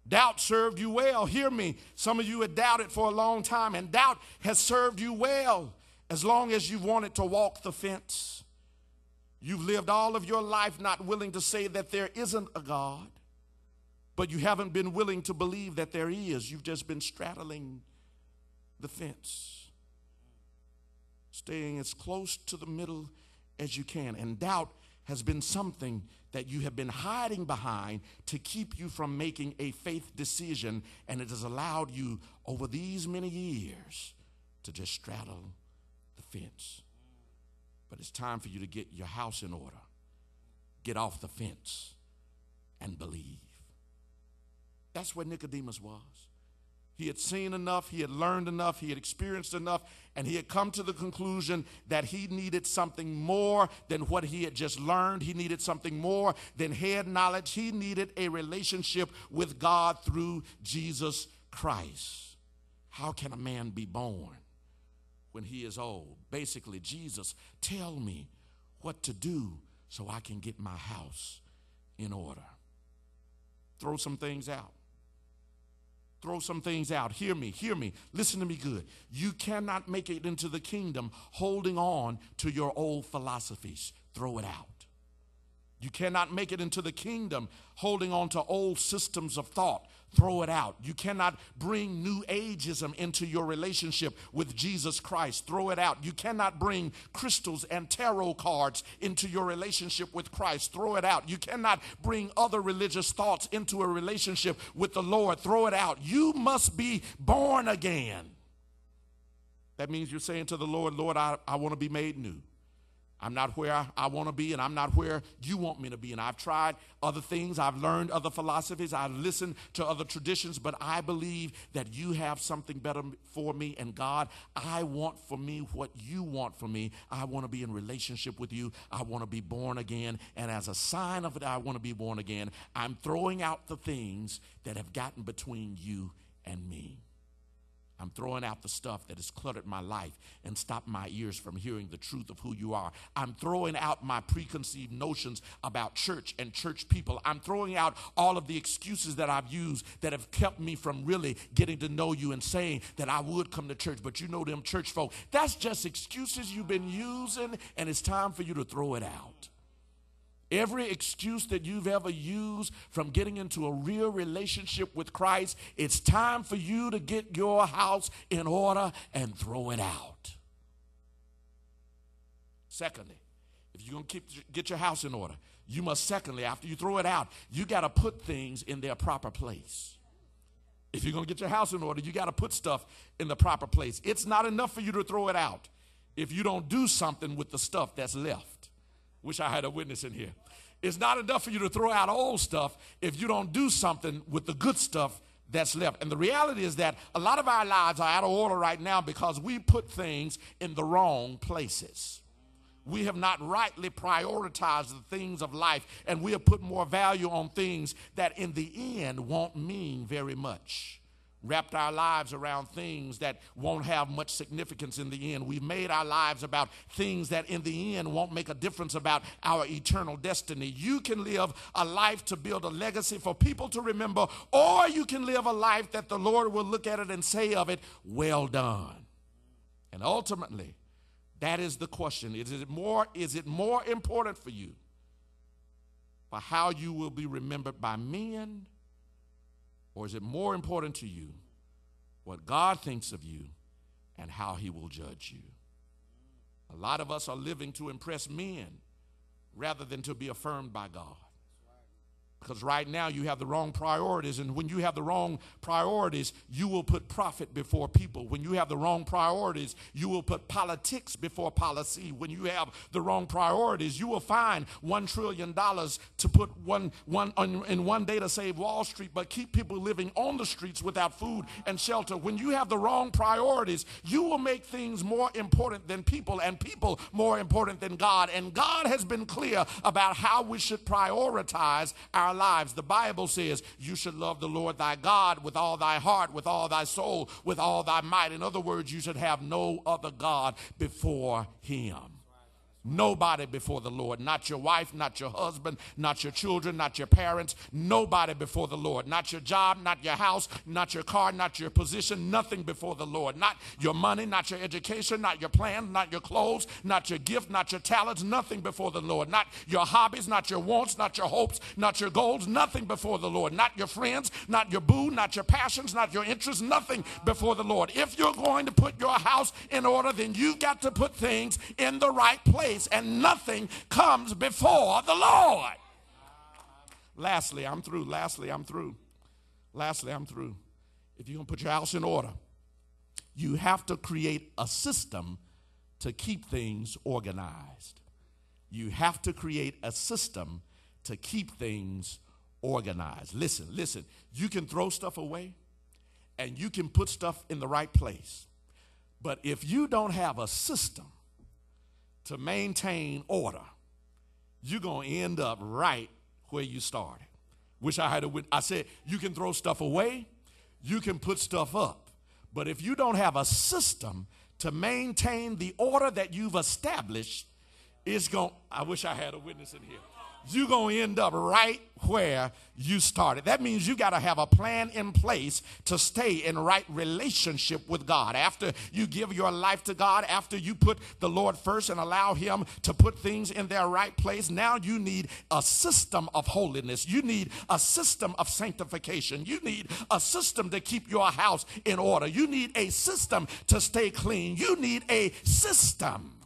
Doubt served you well. Hear me. Some of you had doubted for a long time, and doubt has served you well As long as you've wanted to walk the fence, you've lived all of your life not willing to say that there isn't a God, but you haven't been willing to believe that there is. You've just been straddling the fence, staying as close to the middle as you can. And doubt has been something that you have been hiding behind to keep you from making a faith decision, and it has allowed you over these many years to just straddle the fence. But it's time for you to get your house in order, get off the fence, and believe. That's where Nicodemus was. He had seen enough, he had learned enough, he had experienced enough, and he had come to the conclusion that he needed something more than what he had just learned. He needed something more than head knowledge. He needed a relationship with God through Jesus Christ. How can a man be born when he is old? Basically, Jesus, tell me what to do so I can get my house in order. Throw some things out throw some things out. Hear me, hear me. Listen to me good. You cannot make it into the kingdom holding on to your old philosophies. Throw it out. You cannot make it into the kingdom holding on to old systems of thought. Throw it out. You cannot bring new ageism into your relationship with Jesus Christ. Throw it out. You cannot bring crystals and tarot cards into your relationship with Christ. Throw it out. You cannot bring other religious thoughts into a relationship with the Lord. Throw it out. You must be born again. That means you're saying to the Lord, Lord, I, I want to be made new. I'm not where I, want to be, and I'm not where you want me to be. And I've tried other things, I've learned other philosophies, I've listened to other traditions, but I believe that you have something better for me. And God, I want for me what you want for me. I want to be in relationship with you. I want to be born again. And as a sign of it, I want to be born again. I'm throwing out the things that have gotten between you and me. I'm throwing out the stuff that has cluttered my life and stopped my ears from hearing the truth of who you are. I'm throwing out my preconceived notions about church and church people. I'm throwing out all of the excuses that I've used that have kept me from really getting to know you and saying that I would come to church, but you know them church folk. That's just excuses you've been using, and it's time for you to throw it out. Every excuse that you've ever used from getting into a real relationship with Christ, it's time for you to get your house in order and throw it out. Secondly, if you're going to keep get your house in order, you must secondly, after you throw it out, you got to put things in their proper place. If you're going to get your house in order, you got to put stuff in the proper place. It's not enough for you to throw it out if you don't do something with the stuff that's left. Wish I had a witness in here. It's not enough for you to throw out old stuff if you don't do something with the good stuff that's left. And the reality is that a lot of our lives are out of order right now because we put things in the wrong places. We have not rightly prioritized the things of life, and we have put more value on things that in the end won't mean very much wrapped our lives around things that won't have much significance in the end. We've made our lives about things that in the end won't make a difference about our eternal destiny. You can live a life to build a legacy for people to remember, or you can live a life that the Lord will look at it and say of it, well done. And ultimately, that is the question. Is it more, is it more important for you for how you will be remembered by men? Or is it more important to you what God thinks of you and how he will judge you? A lot of us are living to impress men rather than to be affirmed by God. Because right now you have the wrong priorities, and when you have the wrong priorities, you will put profit before people. When you have the wrong priorities, you will put politics before policy. When you have the wrong priorities, you will find one trillion dollars to put one one on, in one day to save Wall Street, but keep people living on the streets without food and shelter. When you have the wrong priorities, you will make things more important than people, and people more important than God. And God has been clear about how we should prioritize our lives. The Bible says you should love the Lord thy God with all thy heart, with all thy soul, with all thy might. In other words, you should have no other God before him. Nobody before the Lord. Not your wife, not your husband, not your children, not your parents. Nobody before the Lord. Not your job, not your house, not your car, not your position. Nothing before the Lord. Not your money, not your education, not your plans, not your clothes, not your gift, not your talents. Nothing before the Lord. Not your hobbies, not your wants, not your hopes, not your goals. Nothing before the Lord. Not your friends, not your boo, not your passions, not your interests. Nothing before the Lord. If you're going to put your house in order, then you got to put things in the right place and nothing comes before the Lord. Lastly, I'm through. Lastly, I'm through. Lastly, I'm through. If you're going to put your house in order, you have to create a system to keep things organized. You have to create a system to keep things organized. Listen, listen. You can throw stuff away and you can put stuff in the right place. But if you don't have a system to maintain order, you're going to end up right where you started. Wish I had a wit- I said you can throw stuff away, you can put stuff up. But if you don't have a system to maintain the order that you've established, it's going I wish I had a witness in here you're going to end up right where you started. That means you got to have a plan in place to stay in right relationship with God. After you give your life to God, after you put the Lord first and allow Him to put things in their right place, now you need a system of holiness. You need a system of sanctification. You need a system to keep your house in order. You need a system to stay clean. You need a system.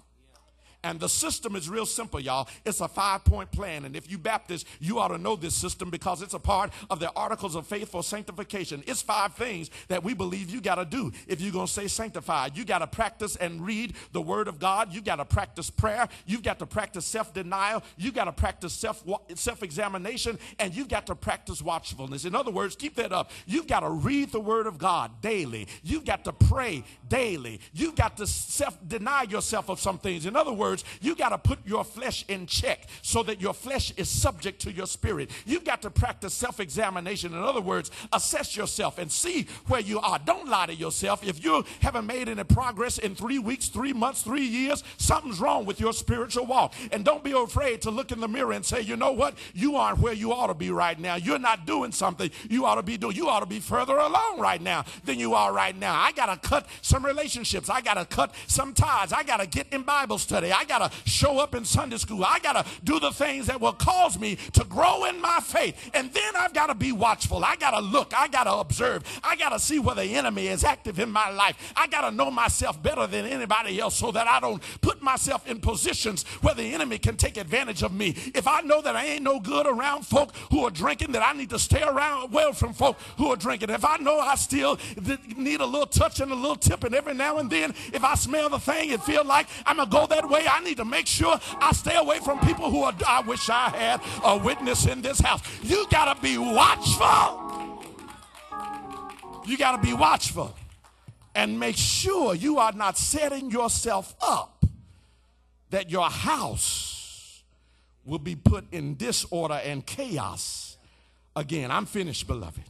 And the system is real simple, y'all. It's a five point plan. And if you Baptists, you ought to know this system because it's a part of the articles of faith for sanctification. It's five things that we believe you got to do if you're going to say sanctified. You got to practice and read the word of God. You got to practice prayer. You've got to practice self denial. You got to practice self self examination. And you've got to practice watchfulness. In other words, keep that up. You've got to read the word of God daily. You've got to pray daily. You've got to self deny yourself of some things. In other words, you got to put your flesh in check so that your flesh is subject to your spirit. You've got to practice self examination. In other words, assess yourself and see where you are. Don't lie to yourself. If you haven't made any progress in three weeks, three months, three years, something's wrong with your spiritual walk. And don't be afraid to look in the mirror and say, you know what? You aren't where you ought to be right now. You're not doing something you ought to be doing. You ought to be further along right now than you are right now. I got to cut some relationships. I got to cut some ties. I got to get in Bible study. I got to show up in Sunday school. I got to do the things that will cause me to grow in my faith. And then I've got to be watchful. I got to look. I got to observe. I got to see where the enemy is active in my life. I got to know myself better than anybody else so that I don't put myself in positions where the enemy can take advantage of me. If I know that I ain't no good around folk who are drinking, that I need to stay around well from folk who are drinking. If I know I still need a little touch and a little tip, and every now and then, if I smell the thing and feel like I'm going to go that way, I need to make sure I stay away from people who are, I wish I had a witness in this house. You got to be watchful. You got to be watchful and make sure you are not setting yourself up that your house will be put in disorder and chaos again. I'm finished, beloved.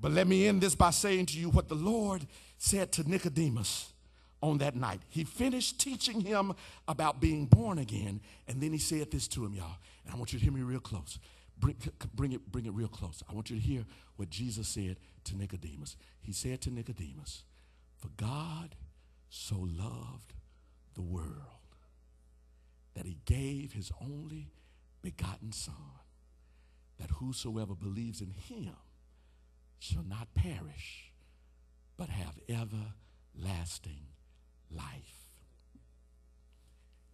But let me end this by saying to you what the Lord said to Nicodemus on that night. He finished teaching him about being born again, and then he said this to him, y'all. And I want you to hear me real close. Bring, bring, it, bring it real close. I want you to hear what Jesus said to Nicodemus. He said to Nicodemus, For God so loved the world that he gave his only begotten Son, that whosoever believes in him shall not perish, but have everlasting life.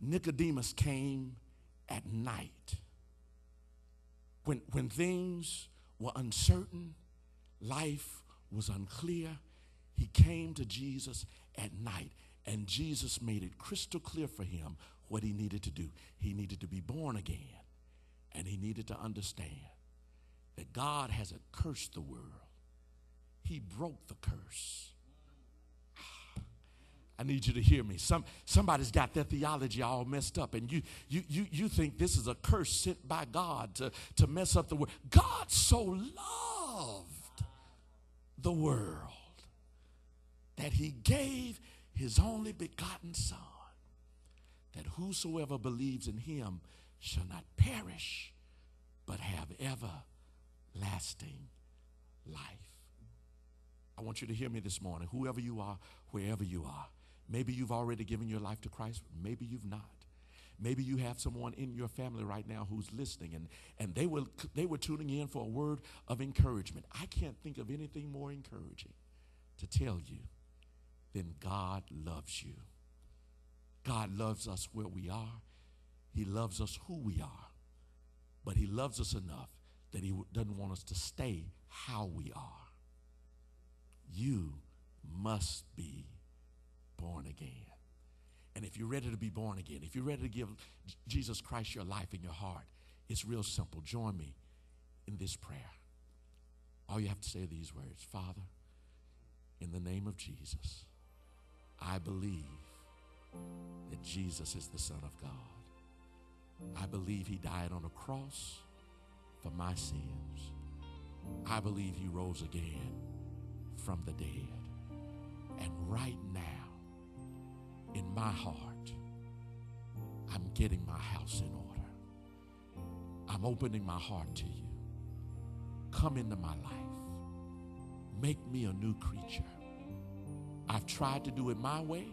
Nicodemus came at night when, when things were uncertain, life was unclear. He came to Jesus at night, and Jesus made it crystal clear for him what he needed to do. He needed to be born again, and he needed to understand that God hasn't cursed the world, He broke the curse. I need you to hear me. Some, somebody's got their theology all messed up, and you, you, you, you think this is a curse sent by God to, to mess up the world. God so loved the world that he gave his only begotten Son, that whosoever believes in him shall not perish, but have everlasting life. I want you to hear me this morning, whoever you are, wherever you are. Maybe you've already given your life to Christ, maybe you've not. Maybe you have someone in your family right now who's listening and, and they, were, they were tuning in for a word of encouragement. I can't think of anything more encouraging to tell you than God loves you. God loves us where we are, He loves us who we are, but He loves us enough that He doesn't want us to stay how we are. You must be born again. And if you're ready to be born again, if you're ready to give Jesus Christ your life and your heart, it's real simple. Join me in this prayer. All you have to say are these words Father, in the name of Jesus, I believe that Jesus is the Son of God. I believe He died on a cross for my sins. I believe He rose again from the dead. And right now, in my heart, I'm getting my house in order. I'm opening my heart to you. Come into my life. Make me a new creature. I've tried to do it my way,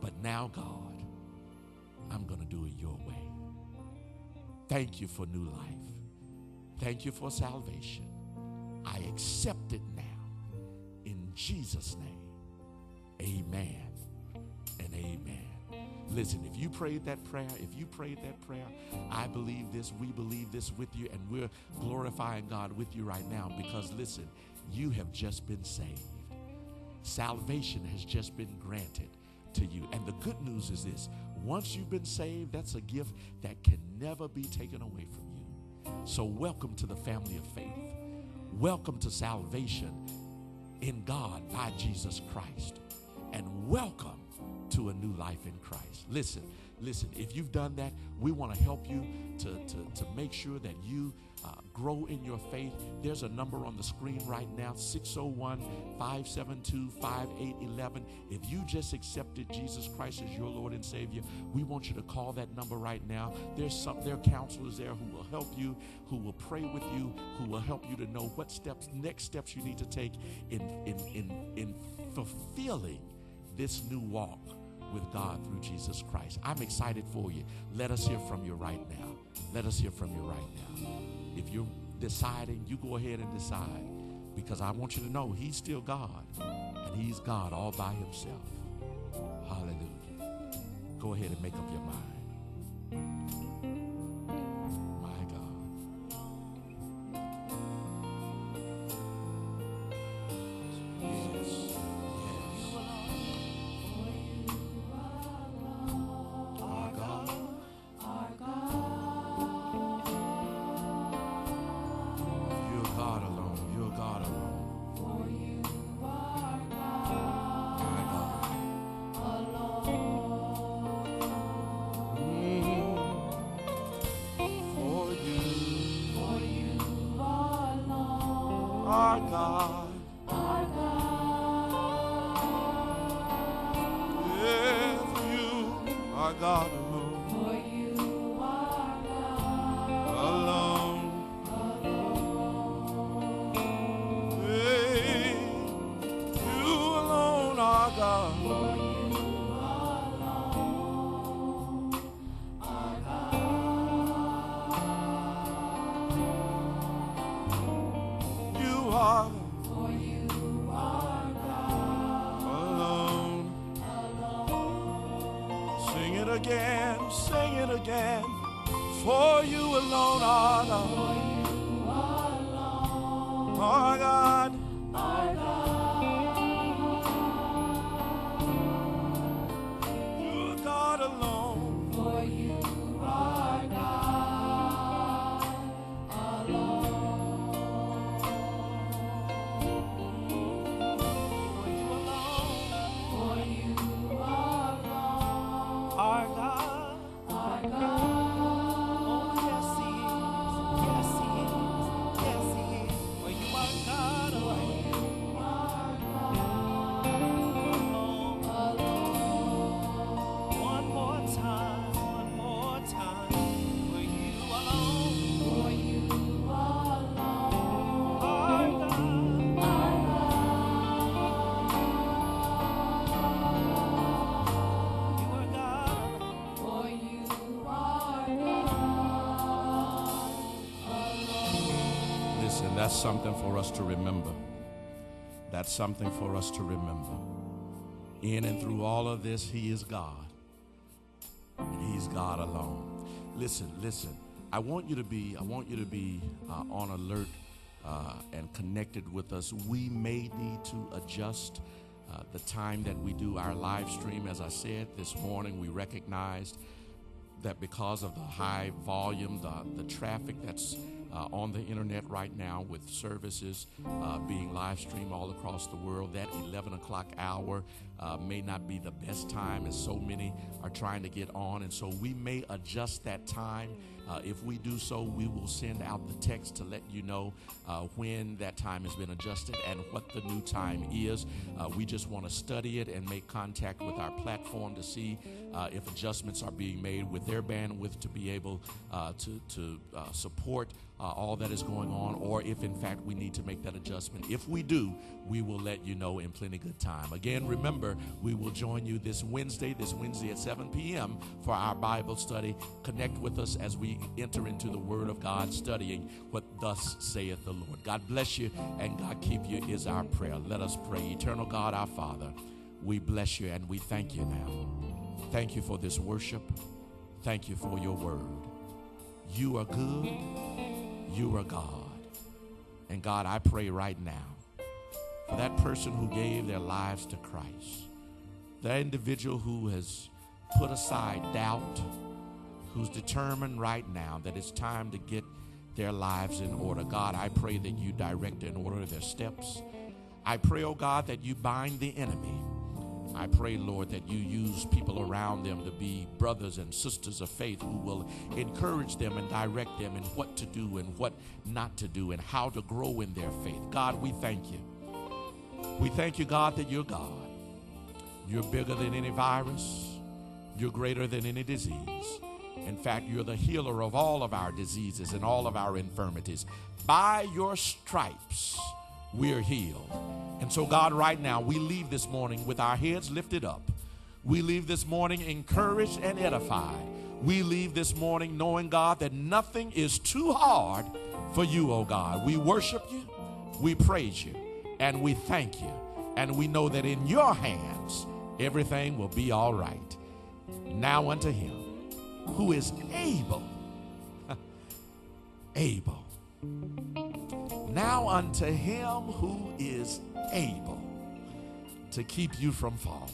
but now, God, I'm going to do it your way. Thank you for new life. Thank you for salvation. I accept it now. In Jesus' name, amen. Listen, if you prayed that prayer, if you prayed that prayer, I believe this, we believe this with you, and we're glorifying God with you right now because, listen, you have just been saved. Salvation has just been granted to you. And the good news is this once you've been saved, that's a gift that can never be taken away from you. So, welcome to the family of faith. Welcome to salvation in God by Jesus Christ. And welcome to a new life in Christ. Listen, listen, if you've done that, we want to help you to, to, to make sure that you uh, grow in your faith. There's a number on the screen right now 601 572 5811. If you just accepted Jesus Christ as your Lord and Savior, we want you to call that number right now. There's some there are counselors there who will help you, who will pray with you, who will help you to know what steps, next steps you need to take in in in, in fulfilling this new walk with God through Jesus Christ. I'm excited for you. Let us hear from you right now. Let us hear from you right now. If you're deciding, you go ahead and decide because I want you to know He's still God and He's God all by Himself. Hallelujah. Go ahead and make up your mind. Something for us to remember. That's something for us to remember. In and through all of this, He is God. And He's God alone. Listen, listen. I want you to be, I want you to be uh, on alert uh, and connected with us. We may need to adjust uh, the time that we do our live stream. As I said this morning, we recognized that because of the high volume, the, the traffic that's uh, on the internet right now with services uh, being live streamed all across the world, that 11 o'clock hour uh, may not be the best time as so many are trying to get on. And so we may adjust that time. Uh, if we do so, we will send out the text to let you know uh, when that time has been adjusted and what the new time is. Uh, we just want to study it and make contact with our platform to see uh, if adjustments are being made with their bandwidth to be able uh, to, to uh, support all that is going on, or if in fact we need to make that adjustment. If we do, we will let you know in plenty good time. Again, remember, we will join you this Wednesday, this Wednesday at 7 p.m. for our Bible study. Connect with us as enter into the Word of God, studying what thus saith the Lord. God bless you and God keep you is our prayer. Let us pray. Eternal God, our Father, we bless you and we thank you now. Thank you for this worship. Thank you for your word. You are good. You are God. And God, I pray right now for that person who gave their lives to Christ, that individual who has put aside doubt, who's determined right now that it's time to get their lives in order. God, I pray that you direct and order their steps. I pray, oh God, that you bind the enemy. I pray, Lord, that you use people around them to be brothers and sisters of faith who will encourage them and direct them in what to do and what not to do and how to grow in their faith. God, we thank you. We thank you, God, that you're God. You're bigger than any virus, you're greater than any disease. In fact, you're the healer of all of our diseases and all of our infirmities. By your stripes, we're healed. And so, God, right now, we leave this morning with our heads lifted up. We leave this morning encouraged and edified. We leave this morning knowing, God, that nothing is too hard for you, oh God. We worship you, we praise you, and we thank you. And we know that in your hands, everything will be all right. Now unto him who is able, able. Now unto him who is able to keep you from falling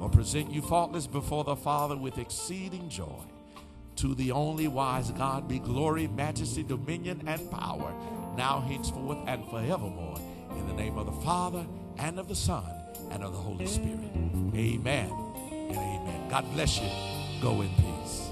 or present you faultless before the Father with exceeding joy. To the only wise God be glory, majesty, dominion, and power, now, henceforth, and forevermore. In the name of the Father, and of the Son, and of the Holy Spirit. Amen and amen. God bless you. Go in peace.